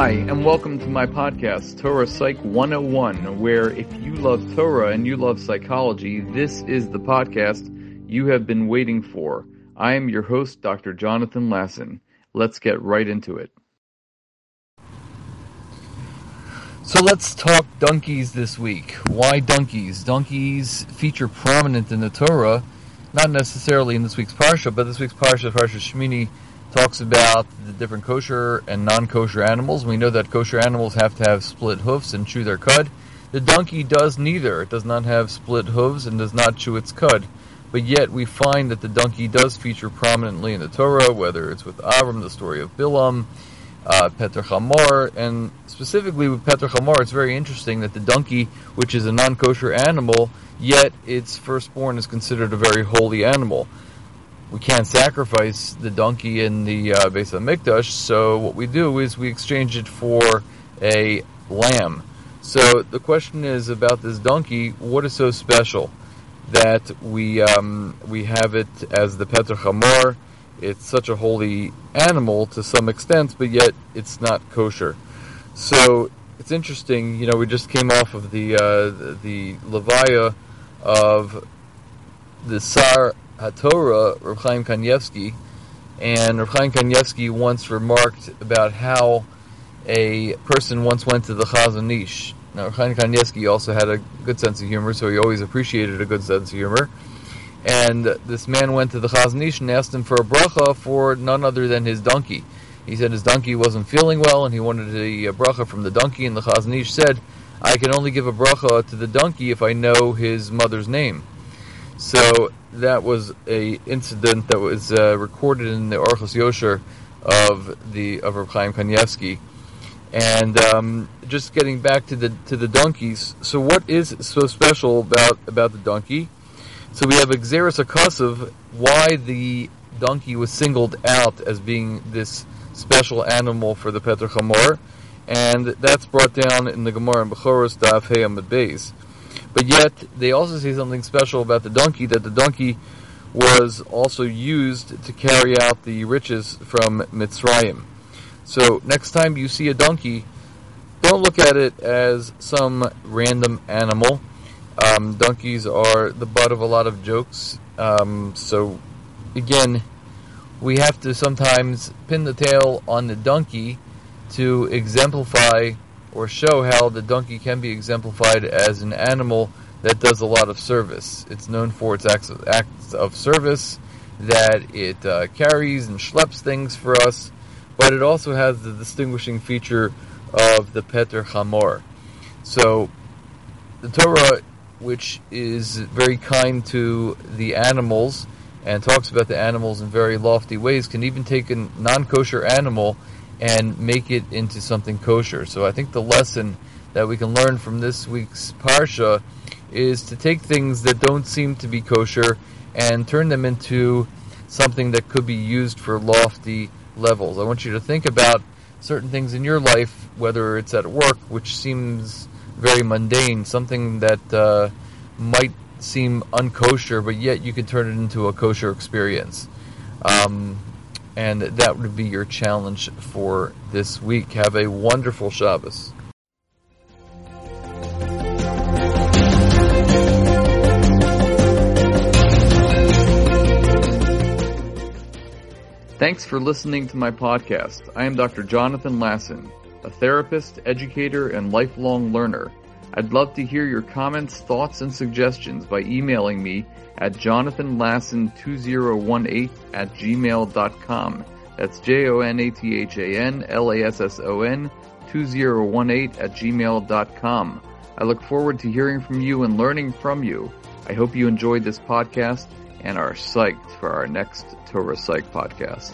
Hi, and welcome to my podcast, Torah Psych 101, where if you love Torah and you love psychology, this is the podcast you have been waiting for. I am your host, Dr. Jonathan Lasson. Let's get right into it. So let's talk donkeys this week. Why donkeys? Donkeys feature prominent in the Torah, not necessarily in this week's parsha, but this week's parsha, Parsha Shmini, talks about the different kosher and non-kosher animals. We know that kosher animals have to have split hoofs and chew their cud. The donkey does neither. It does not have split hooves and does not chew its cud. But yet we find that the donkey does feature prominently in the Torah, whether it's with Avram, the story of Bilam, uh, Peter Chamor, and specifically with Peter Chamor, it's very interesting that the donkey, which is a non-kosher animal, yet its firstborn is considered a very holy animal we can't sacrifice the donkey in the uh, base of the mikdash, so what we do is we exchange it for a lamb. So the question is about this donkey: what is so special that we um, we have it as the Peter Chamor? It's such a holy animal to some extent, but yet it's not kosher. So it's interesting. You know, we just came off of the uh, the levaya of the Sar HaTorah, Rav Chaim Kanievsky, and Rav Chaim Kanievsky once remarked about how a person once went to the Chazon Ish. Now, Rav Chaim Kanievsky also had a good sense of humor, so he always appreciated a good sense of humor. And this man went to the Chazon Ish and asked him for a bracha for none other than his donkey. He said his donkey wasn't feeling well and he wanted a bracha from the donkey, and the Chazon Ish said, I can only give a bracha to the donkey if I know his mother's name. So that was a incident that was uh, recorded in the Orchos Yosher of the of Reb Chaim Kanievsky. And um, just getting back to the to the donkeys. So what is so special about about the donkey? So we have Gezeiras HaKasuv, why the donkey was singled out as being this special animal for the Peter Chamor, and that's brought down in the Gemara in Bechoros Daf Hey Beis. But yet, they also say something special about the donkey that the donkey was also used to carry out the riches from Mitzrayim. So, next time you see a donkey, don't look at it as some random animal. Um, donkeys are the butt of a lot of jokes. Um, so, again, we have to sometimes pin the tail on the donkey to exemplify or show how the donkey can be exemplified as an animal that does a lot of service. It's known for its acts of, acts of service, that it uh, carries and schleps things for us, but it also has the distinguishing feature of the Peter Chamor. So, the Torah, which is very kind to the animals and talks about the animals in very lofty ways, can even take a non kosher animal and make it into something kosher. So I think the lesson that we can learn from this week's parsha is to take things that don't seem to be kosher and turn them into something that could be used for lofty levels. I want you to think about certain things in your life, whether it's at work, which seems very mundane, something that uh, might seem unkosher, but yet you can turn it into a kosher experience. Um, and that would be your challenge for this week. Have a wonderful Shabbos. Thanks for listening to my podcast. I am Dr. Jonathan Lasson, a therapist, educator, and lifelong learner. I'd love to hear your comments, thoughts, and suggestions by emailing me at jonathanlasson2018 at gmail.com. That's J-O-N-A-T-H-A-N-L-A-S-S-O-N 2018 at gmail.com. I look forward to hearing from you and learning from you. I hope you enjoyed this podcast and are psyched for our next Torah Psych podcast.